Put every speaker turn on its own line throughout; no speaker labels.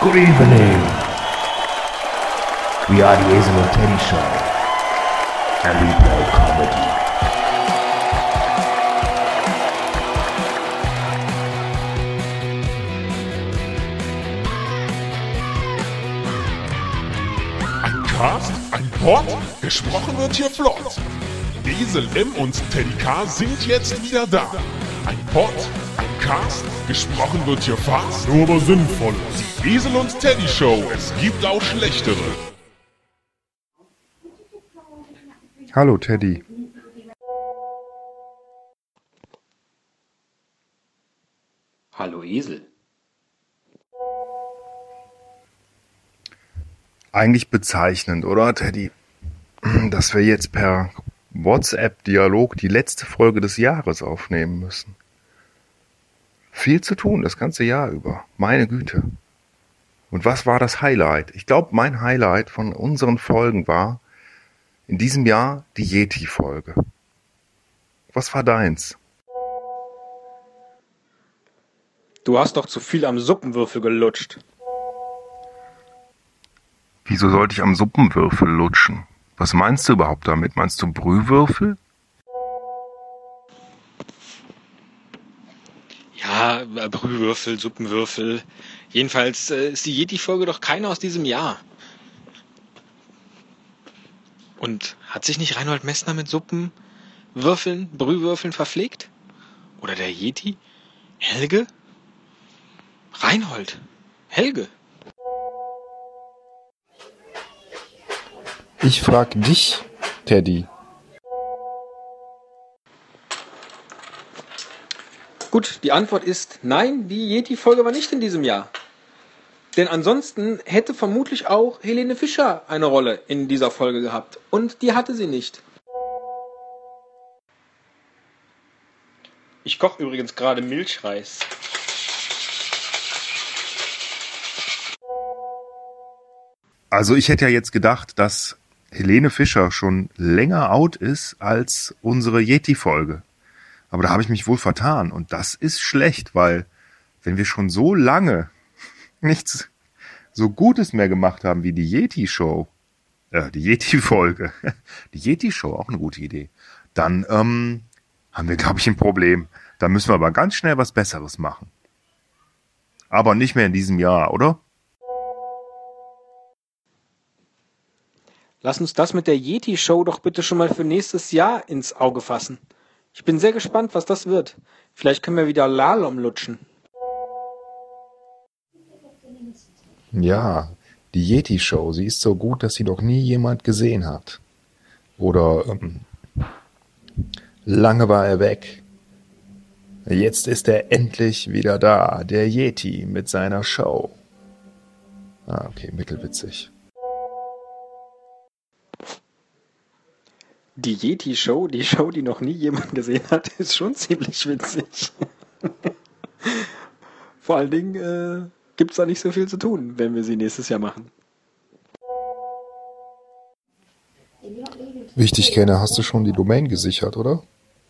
Good evening. We are the Hazel Teddy Show, and we play comedy.
Ein Cast, ein Pod, gesprochen wird hier flott. Esel M und Teddy K sind jetzt wieder da. Ein Pod, Cast, gesprochen wird hier fast, nur aber sinnvoll. Die Esel und Teddy Show, es gibt auch schlechtere.
Hallo Teddy.
Hallo Esel.
Eigentlich bezeichnend, oder Teddy? Dass wir jetzt per WhatsApp-Dialog die letzte Folge des Jahres aufnehmen müssen. Viel zu tun, das ganze Jahr über. Meine Güte. Und was war das Highlight? Ich glaube, mein Highlight von unseren Folgen war in diesem Jahr die Yeti-Folge. Was war deins?
Du hast doch zu viel am Suppenwürfel gelutscht.
Wieso sollte ich am Suppenwürfel lutschen? Was meinst du überhaupt damit? Meinst du Brühwürfel?
Brühwürfel, Suppenwürfel. Jedenfalls äh, ist die Yeti-Folge doch keine aus diesem Jahr. Und hat sich nicht Reinhold Messner mit Suppen, Würfeln, Brühwürfeln verpflegt? Oder der Yeti? Helge? Reinhold? Helge?
Ich frag dich, Teddy.
Gut, die Antwort ist nein, die Yeti-Folge war nicht in diesem Jahr. Denn ansonsten hätte vermutlich auch Helene Fischer eine Rolle in dieser Folge gehabt. Und die hatte sie nicht. Ich koche übrigens gerade Milchreis.
Also ich hätte ja jetzt gedacht, dass Helene Fischer schon länger out ist als unsere Yeti-Folge. Aber da habe ich mich wohl vertan. Und das ist schlecht, weil wenn wir schon so lange nichts so Gutes mehr gemacht haben wie die Yeti-Show, äh, die Yeti-Folge, die Yeti-Show, auch eine gute Idee, dann ähm, haben wir, glaube ich, ein Problem. Da müssen wir aber ganz schnell was Besseres machen. Aber nicht mehr in diesem Jahr, oder?
Lass uns das mit der Yeti-Show doch bitte schon mal für nächstes Jahr ins Auge fassen. Ich bin sehr gespannt, was das wird. Vielleicht können wir wieder Lalom lutschen.
Ja, die Yeti-Show, sie ist so gut, dass sie noch nie jemand gesehen hat. Oder ähm, lange war er weg. Jetzt ist er endlich wieder da, der Yeti mit seiner Show. Ah, okay, mittelwitzig.
Die Yeti-Show, die Show, die noch nie jemand gesehen hat, ist schon ziemlich witzig. Vor allen Dingen äh, gibt es da nicht so viel zu tun, wenn wir sie nächstes Jahr machen.
Wichtig, Kenner, hast du schon die Domain gesichert, oder?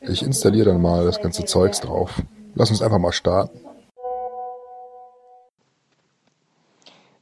Ich installiere dann mal das ganze Zeugs drauf. Lass uns einfach mal starten.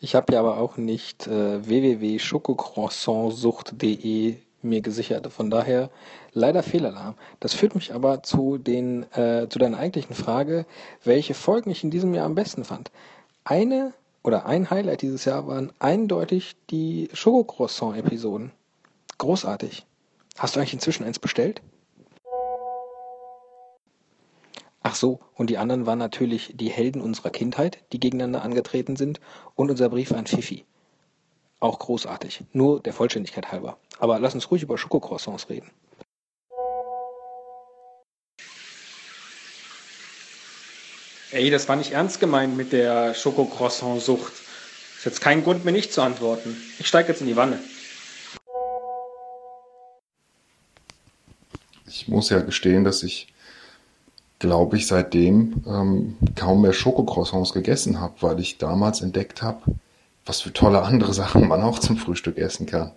Ich habe ja aber auch nicht äh, www.schokocroissantsucht.de mir gesichert. Von daher leider Fehlalarm. Das führt mich aber zu, den, äh, zu deiner eigentlichen Frage, welche Folgen ich in diesem Jahr am besten fand. Eine oder ein Highlight dieses Jahr waren eindeutig die Schokocroissant-Episoden. Großartig. Hast du eigentlich inzwischen eins bestellt? Ach so, und die anderen waren natürlich die Helden unserer Kindheit, die gegeneinander angetreten sind, und unser Brief an Fifi. Auch großartig. Nur der Vollständigkeit halber. Aber lass uns ruhig über Schokocroissants reden. Ey, das war nicht ernst gemeint mit der Schokocroissant-Sucht. Ist jetzt kein Grund, mir nicht zu antworten. Ich steige jetzt in die Wanne.
Ich muss ja gestehen, dass ich, glaube ich, seitdem ähm, kaum mehr Schokocroissants gegessen habe, weil ich damals entdeckt habe, was für tolle andere Sachen man auch zum Frühstück essen kann.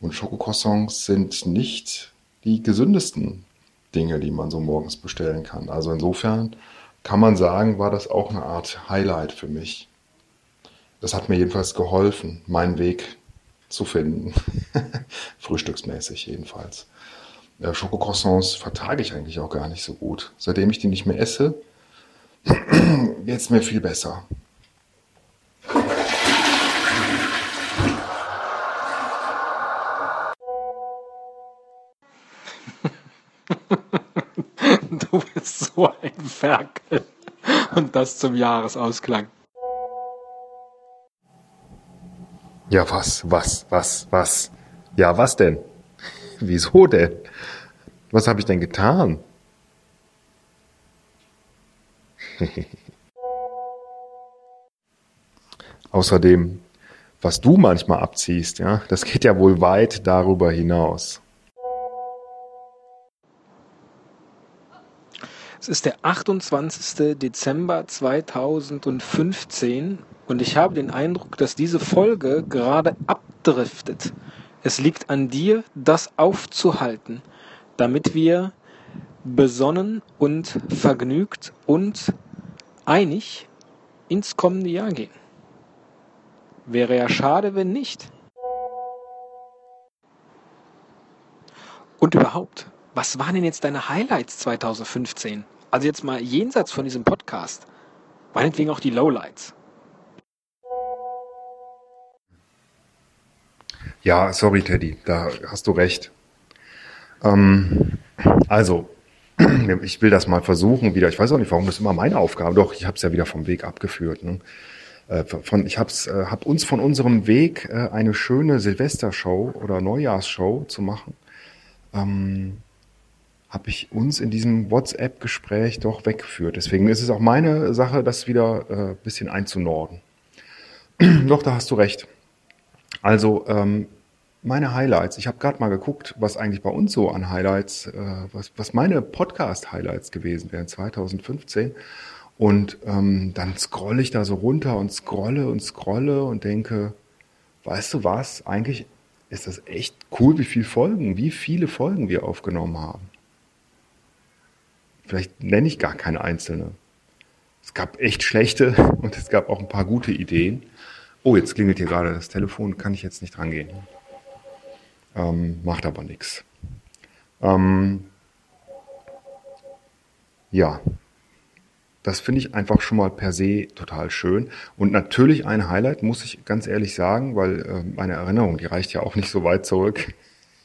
Und Schokocroissants sind nicht die gesündesten Dinge, die man so morgens bestellen kann. Also insofern kann man sagen, war das auch eine Art Highlight für mich. Das hat mir jedenfalls geholfen, meinen Weg zu finden. Frühstücksmäßig jedenfalls. Äh, Schokocroissants vertrage ich eigentlich auch gar nicht so gut. Seitdem ich die nicht mehr esse, geht es mir viel besser.
so ein Ferkel. Und das zum Jahresausklang.
Ja, was, was, was, was? Ja, was denn? Wieso denn? Was habe ich denn getan? Außerdem, was du manchmal abziehst, ja, das geht ja wohl weit darüber hinaus.
Es ist der 28. Dezember 2015 und ich habe den Eindruck, dass diese Folge gerade abdriftet. Es liegt an dir, das aufzuhalten, damit wir besonnen und vergnügt und einig ins kommende Jahr gehen. Wäre ja schade, wenn nicht. Und überhaupt, was waren denn jetzt deine Highlights 2015? Also jetzt mal jenseits von diesem Podcast. Meinetwegen auch die Lowlights.
Ja, sorry, Teddy, da hast du recht. Ähm, also, ich will das mal versuchen wieder. Ich weiß auch nicht, warum das immer meine Aufgabe. Doch, ich habe es ja wieder vom Weg abgeführt. Ne? Äh, von, ich habe äh, hab uns von unserem Weg äh, eine schöne Silvestershow oder Neujahrsshow zu machen. Ähm, habe ich uns in diesem WhatsApp-Gespräch doch weggeführt. Deswegen ist es auch meine Sache, das wieder äh, bisschen einzunorden. doch, da hast du recht. Also ähm, meine Highlights. Ich habe gerade mal geguckt, was eigentlich bei uns so an Highlights, äh, was, was meine Podcast-Highlights gewesen wären 2015. Und ähm, dann scrolle ich da so runter und scrolle und scrolle und denke, weißt du was, eigentlich ist das echt cool, wie viele Folgen, wie viele Folgen wir aufgenommen haben. Vielleicht nenne ich gar keine einzelne. Es gab echt schlechte und es gab auch ein paar gute Ideen. Oh, jetzt klingelt hier gerade das Telefon, kann ich jetzt nicht rangehen. Ähm, macht aber nichts. Ähm, ja, das finde ich einfach schon mal per se total schön. Und natürlich ein Highlight, muss ich ganz ehrlich sagen, weil äh, meine Erinnerung, die reicht ja auch nicht so weit zurück,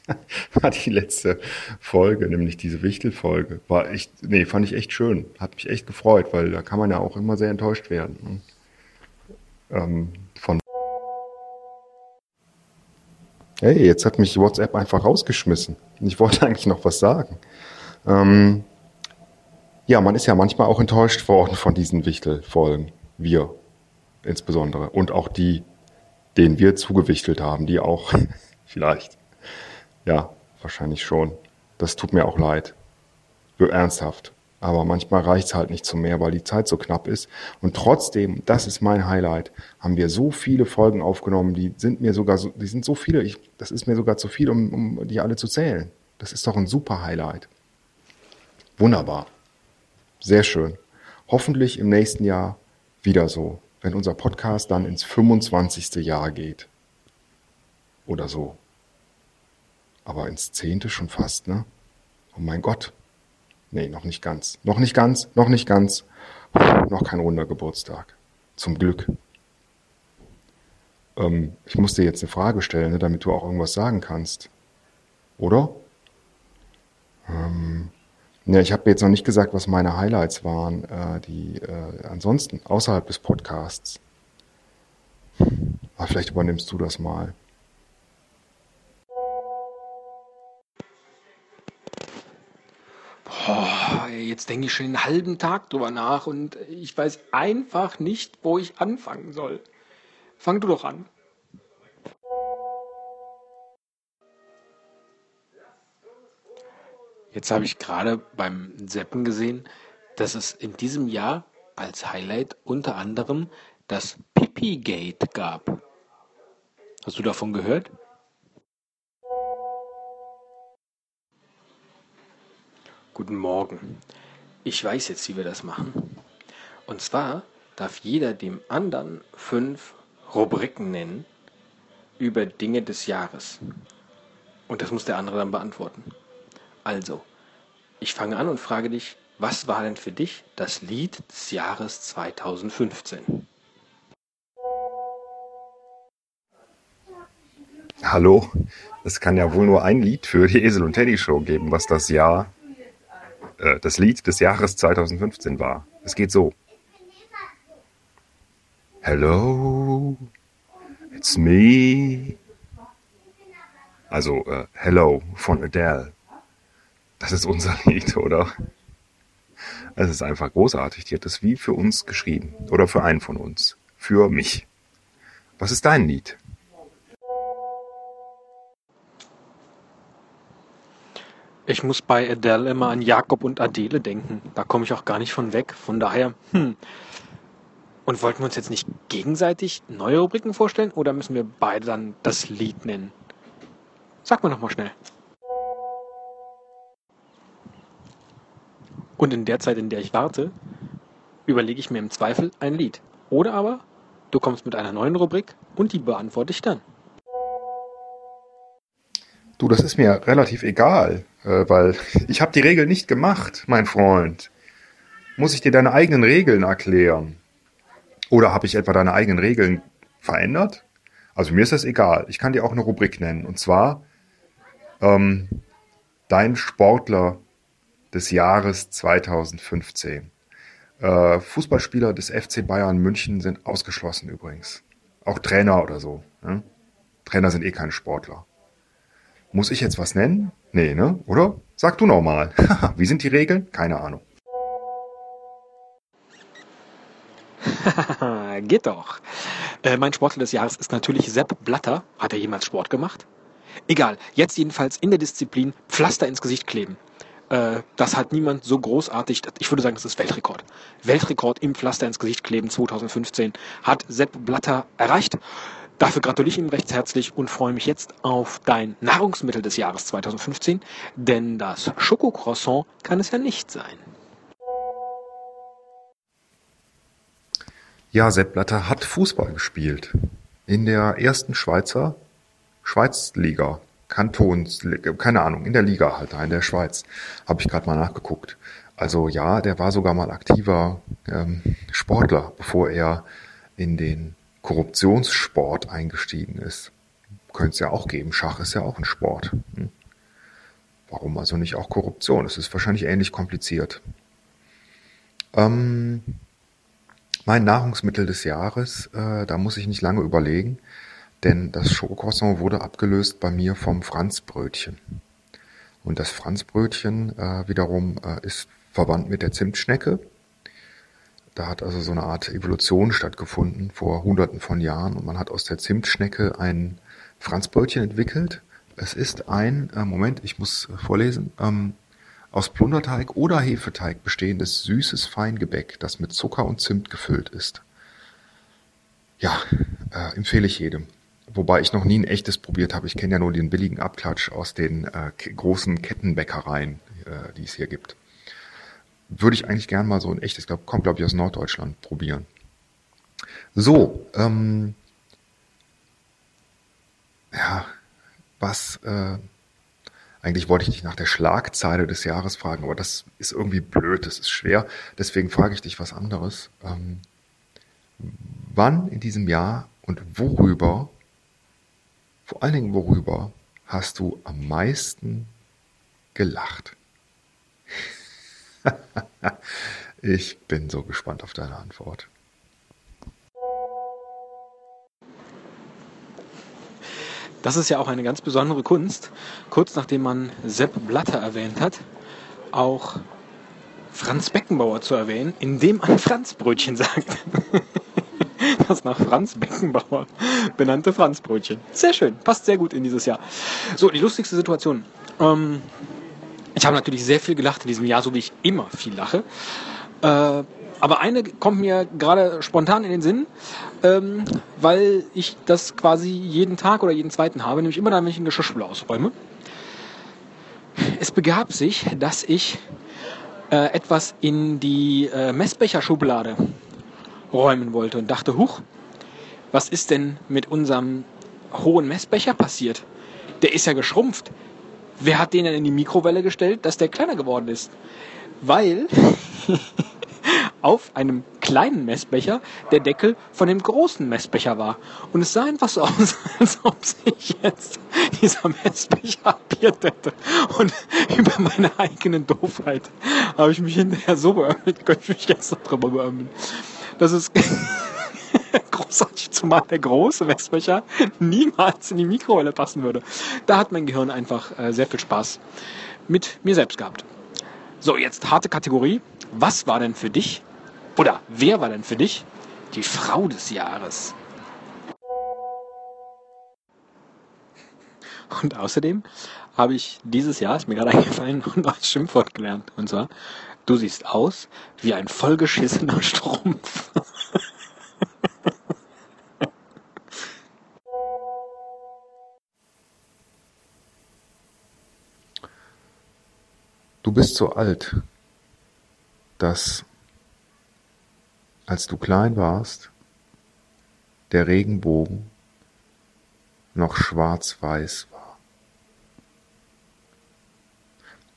war die letzte Folge, nämlich diese Wichtelfolge. War echt, nee, fand ich echt schön. Hat mich echt gefreut, weil da kann man ja auch immer sehr enttäuscht werden. Ne? Ähm, von Hey, jetzt hat mich WhatsApp einfach rausgeschmissen. Ich wollte eigentlich noch was sagen. Ähm, ja, man ist ja manchmal auch enttäuscht worden von diesen Wichtelfolgen. Wir insbesondere. Und auch die, denen wir zugewichtelt haben, die auch vielleicht. Ja, wahrscheinlich schon. Das tut mir auch leid. Ernsthaft. Aber manchmal reicht es halt nicht zu mehr, weil die Zeit so knapp ist. Und trotzdem, das ist mein Highlight, haben wir so viele Folgen aufgenommen, die sind mir sogar so, die sind so viele, ich, das ist mir sogar zu viel, um, um die alle zu zählen. Das ist doch ein super Highlight. Wunderbar. Sehr schön. Hoffentlich im nächsten Jahr wieder so, wenn unser Podcast dann ins 25. Jahr geht. Oder so. Aber ins zehnte schon fast, ne? Oh mein Gott. Nee, noch nicht ganz. Noch nicht ganz, noch nicht ganz. Noch kein runder Geburtstag. Zum Glück. Ähm, ich muss dir jetzt eine Frage stellen, ne, damit du auch irgendwas sagen kannst. Oder? Ähm, ja, ich habe jetzt noch nicht gesagt, was meine Highlights waren, äh, die äh, ansonsten außerhalb des Podcasts. Aber vielleicht übernimmst du das mal.
Jetzt denke ich schon einen halben Tag drüber nach und ich weiß einfach nicht, wo ich anfangen soll. Fang du doch an. Jetzt habe ich gerade beim Seppen gesehen, dass es in diesem Jahr als Highlight unter anderem das Pipi-Gate gab. Hast du davon gehört? Guten Morgen. Ich weiß jetzt, wie wir das machen. Und zwar darf jeder dem anderen fünf Rubriken nennen über Dinge des Jahres. Und das muss der andere dann beantworten. Also, ich fange an und frage dich, was war denn für dich das Lied des Jahres 2015?
Hallo, es kann ja wohl nur ein Lied für die Esel und Teddy Show geben, was das Jahr, äh, das Lied des Jahres 2015 war. Es geht so. Hello, it's me. Also äh, Hello von Adele. Das ist unser Lied, oder? Es ist einfach großartig. Die hat das wie für uns geschrieben. Oder für einen von uns. Für mich. Was ist dein Lied?
Ich muss bei Adele immer an Jakob und Adele denken. Da komme ich auch gar nicht von weg. Von daher, hm. Und wollten wir uns jetzt nicht gegenseitig neue Rubriken vorstellen oder müssen wir beide dann das Lied nennen? Sag mir noch mal schnell. Und in der Zeit, in der ich warte, überlege ich mir im Zweifel ein Lied. Oder aber du kommst mit einer neuen Rubrik und die beantworte ich dann.
Du, das ist mir relativ egal, äh, weil ich habe die Regel nicht gemacht, mein Freund. Muss ich dir deine eigenen Regeln erklären? Oder habe ich etwa deine eigenen Regeln verändert? Also mir ist das egal. Ich kann dir auch eine Rubrik nennen. Und zwar ähm, dein Sportler des Jahres 2015. Äh, Fußballspieler des FC Bayern München sind ausgeschlossen übrigens. Auch Trainer oder so. Ne? Trainer sind eh keine Sportler. Muss ich jetzt was nennen? Nee, ne? Oder? Sag du nochmal. Wie sind die Regeln? Keine Ahnung.
Geht doch. Äh, mein Sportler des Jahres ist natürlich Sepp Blatter. Hat er jemals Sport gemacht? Egal. Jetzt jedenfalls in der Disziplin Pflaster ins Gesicht kleben. Äh, das hat niemand so großartig, ich würde sagen, das ist Weltrekord. Weltrekord im Pflaster ins Gesicht kleben 2015 hat Sepp Blatter erreicht. Dafür gratuliere ich ihm recht herzlich und freue mich jetzt auf dein Nahrungsmittel des Jahres 2015, denn das Schokocroissant kann es ja nicht sein.
Ja, Sepp Blatter hat Fußball gespielt. In der ersten Schweizer Schweizliga. Kantons, keine Ahnung, in der Liga halt in der Schweiz. Habe ich gerade mal nachgeguckt. Also ja, der war sogar mal aktiver ähm, Sportler, bevor er in den Korruptionssport eingestiegen ist. Könnte es ja auch geben. Schach ist ja auch ein Sport. Hm? Warum also nicht auch Korruption? Es ist wahrscheinlich ähnlich kompliziert. Ähm, mein Nahrungsmittel des Jahres, äh, da muss ich nicht lange überlegen. Denn das Schokocroissant wurde abgelöst bei mir vom Franzbrötchen. Und das Franzbrötchen äh, wiederum äh, ist verwandt mit der Zimtschnecke. Da hat also so eine Art Evolution stattgefunden vor hunderten von Jahren und man hat aus der Zimtschnecke ein Franzbrötchen entwickelt. Es ist ein, äh, Moment, ich muss vorlesen, ähm, aus Plunderteig oder Hefeteig bestehendes süßes Feingebäck, das mit Zucker und Zimt gefüllt ist. Ja, äh, empfehle ich jedem. Wobei ich noch nie ein echtes probiert habe. Ich kenne ja nur den billigen Abklatsch aus den äh, großen Kettenbäckereien, äh, die es hier gibt. Würde ich eigentlich gern mal so ein echtes, glaub, kommt glaube ich aus Norddeutschland, probieren. So, ähm, ja, was, äh, eigentlich wollte ich dich nach der Schlagzeile des Jahres fragen, aber das ist irgendwie blöd, das ist schwer. Deswegen frage ich dich was anderes. Ähm, wann in diesem Jahr und worüber vor allen Dingen, worüber hast du am meisten gelacht? ich bin so gespannt auf deine Antwort.
Das ist ja auch eine ganz besondere Kunst. Kurz nachdem man Sepp Blatter erwähnt hat, auch Franz Beckenbauer zu erwähnen, indem man Franzbrötchen sagt. das nach Franz Beckenbauer benannte Franzbrötchen. Sehr schön, passt sehr gut in dieses Jahr. So, die lustigste Situation. Ähm, ich habe natürlich sehr viel gelacht in diesem Jahr, so wie ich immer viel lache. Äh, aber eine kommt mir gerade spontan in den Sinn, ähm, weil ich das quasi jeden Tag oder jeden zweiten habe, nämlich immer dann, wenn ich einen Geschirrspüler ausräume. Es begab sich, dass ich äh, etwas in die äh, Messbecherschublade räumen wollte und dachte, huch, was ist denn mit unserem hohen Messbecher passiert? Der ist ja geschrumpft. Wer hat den denn in die Mikrowelle gestellt, dass der kleiner geworden ist? Weil auf einem kleinen Messbecher der Deckel von dem großen Messbecher war. Und es sah einfach so aus, als ob sich jetzt dieser Messbecher abiert hätte. Und über meine eigene Doofheit habe ich mich hinterher so beömmelt, könnte ich mich jetzt noch drüber beömmeln. Das ist großartig, zumal der große Messbecher niemals in die Mikrowelle passen würde. Da hat mein Gehirn einfach äh, sehr viel Spaß mit mir selbst gehabt. So, jetzt harte Kategorie. Was war denn für dich oder wer war denn für dich die Frau des Jahres? Und außerdem habe ich dieses Jahr, ist mir gerade eingefallen, ein neues Schimpfwort gelernt. Und zwar, du siehst aus wie ein vollgeschissener Strumpf.
Du bist so alt, dass als du klein warst, der Regenbogen noch schwarz-weiß war.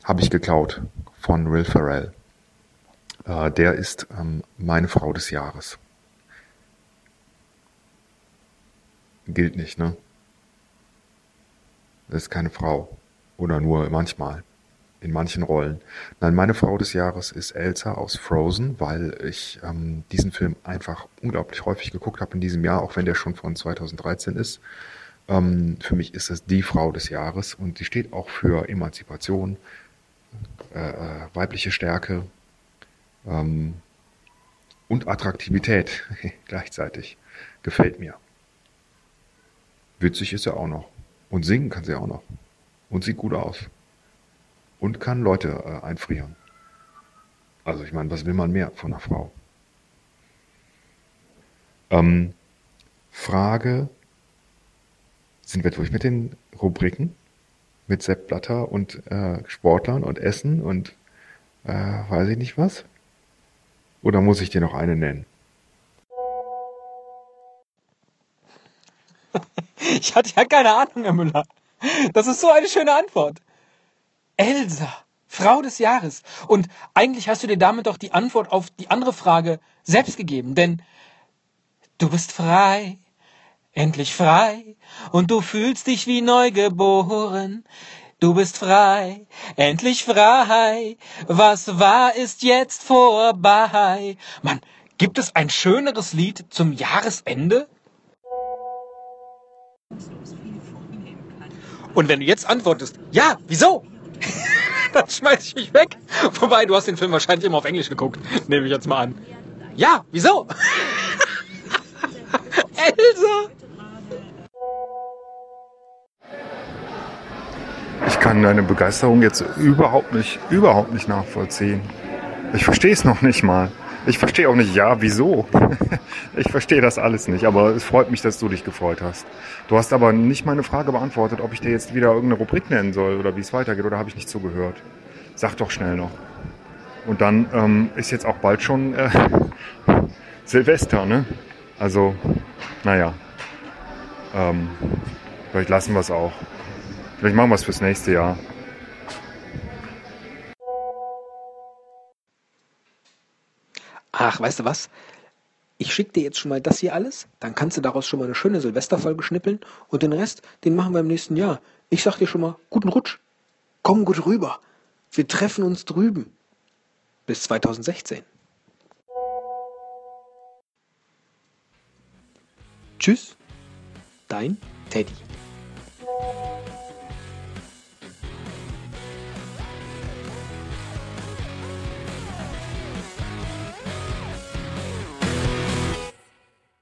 Habe ich geklaut von Will Ferrell. Äh, der ist ähm, meine Frau des Jahres. Gilt nicht, ne? Das ist keine Frau. Oder nur manchmal in manchen Rollen. Nein, meine Frau des Jahres ist Elsa aus Frozen, weil ich ähm, diesen Film einfach unglaublich häufig geguckt habe in diesem Jahr, auch wenn der schon von 2013 ist. Ähm, für mich ist es die Frau des Jahres und die steht auch für Emanzipation, äh, äh weibliche Stärke ähm, und Attraktivität gleichzeitig. Gefällt mir. Witzig ist er auch noch. Und singen kann sie auch noch. Und sieht gut aus und kann Leute äh, einfrieren. Also ich meine, was will man mehr von einer Frau? Ähm, Frage, sind wir durch mit den Rubriken? Mit Sepp Blatter und äh, Sportlern und Essen und äh, weiß ich nicht was? Oder muss ich dir noch eine nennen?
Ich hatte ja keine Ahnung, Herr Müller. Das ist so eine schöne Antwort. Elsa, Frau des Jahres. Und eigentlich hast du dir damit doch die Antwort auf die andere Frage selbst gegeben, denn du bist frei, endlich frei, und du fühlst dich wie neugeboren. Du bist frei, endlich frei, was war ist jetzt vorbei. Mann, gibt es ein schöneres Lied zum Jahresende? Und wenn du jetzt antwortest, ja, wieso? dann schmeiß ich mich weg. Wobei, du hast den Film wahrscheinlich immer auf Englisch geguckt. Nehme ich jetzt mal an. Ja, wieso? Elsa!
Ich kann deine Begeisterung jetzt überhaupt nicht, überhaupt nicht nachvollziehen. Ich verstehe es noch nicht mal. Ich verstehe auch nicht, ja, wieso. ich verstehe das alles nicht, aber es freut mich, dass du dich gefreut hast. Du hast aber nicht meine Frage beantwortet, ob ich dir jetzt wieder irgendeine Rubrik nennen soll oder wie es weitergeht, oder habe ich nicht zugehört? Sag doch schnell noch. Und dann ähm, ist jetzt auch bald schon äh, Silvester, ne? Also, naja. Ähm, vielleicht lassen wir es auch. Vielleicht machen wir es fürs nächste Jahr.
Ach, weißt du was? Ich schicke dir jetzt schon mal das hier alles, dann kannst du daraus schon mal eine schöne Silvesterfolge schnippeln und den Rest, den machen wir im nächsten Jahr. Ich sag dir schon mal, guten Rutsch. Komm gut rüber. Wir treffen uns drüben. Bis 2016. Tschüss, dein Teddy.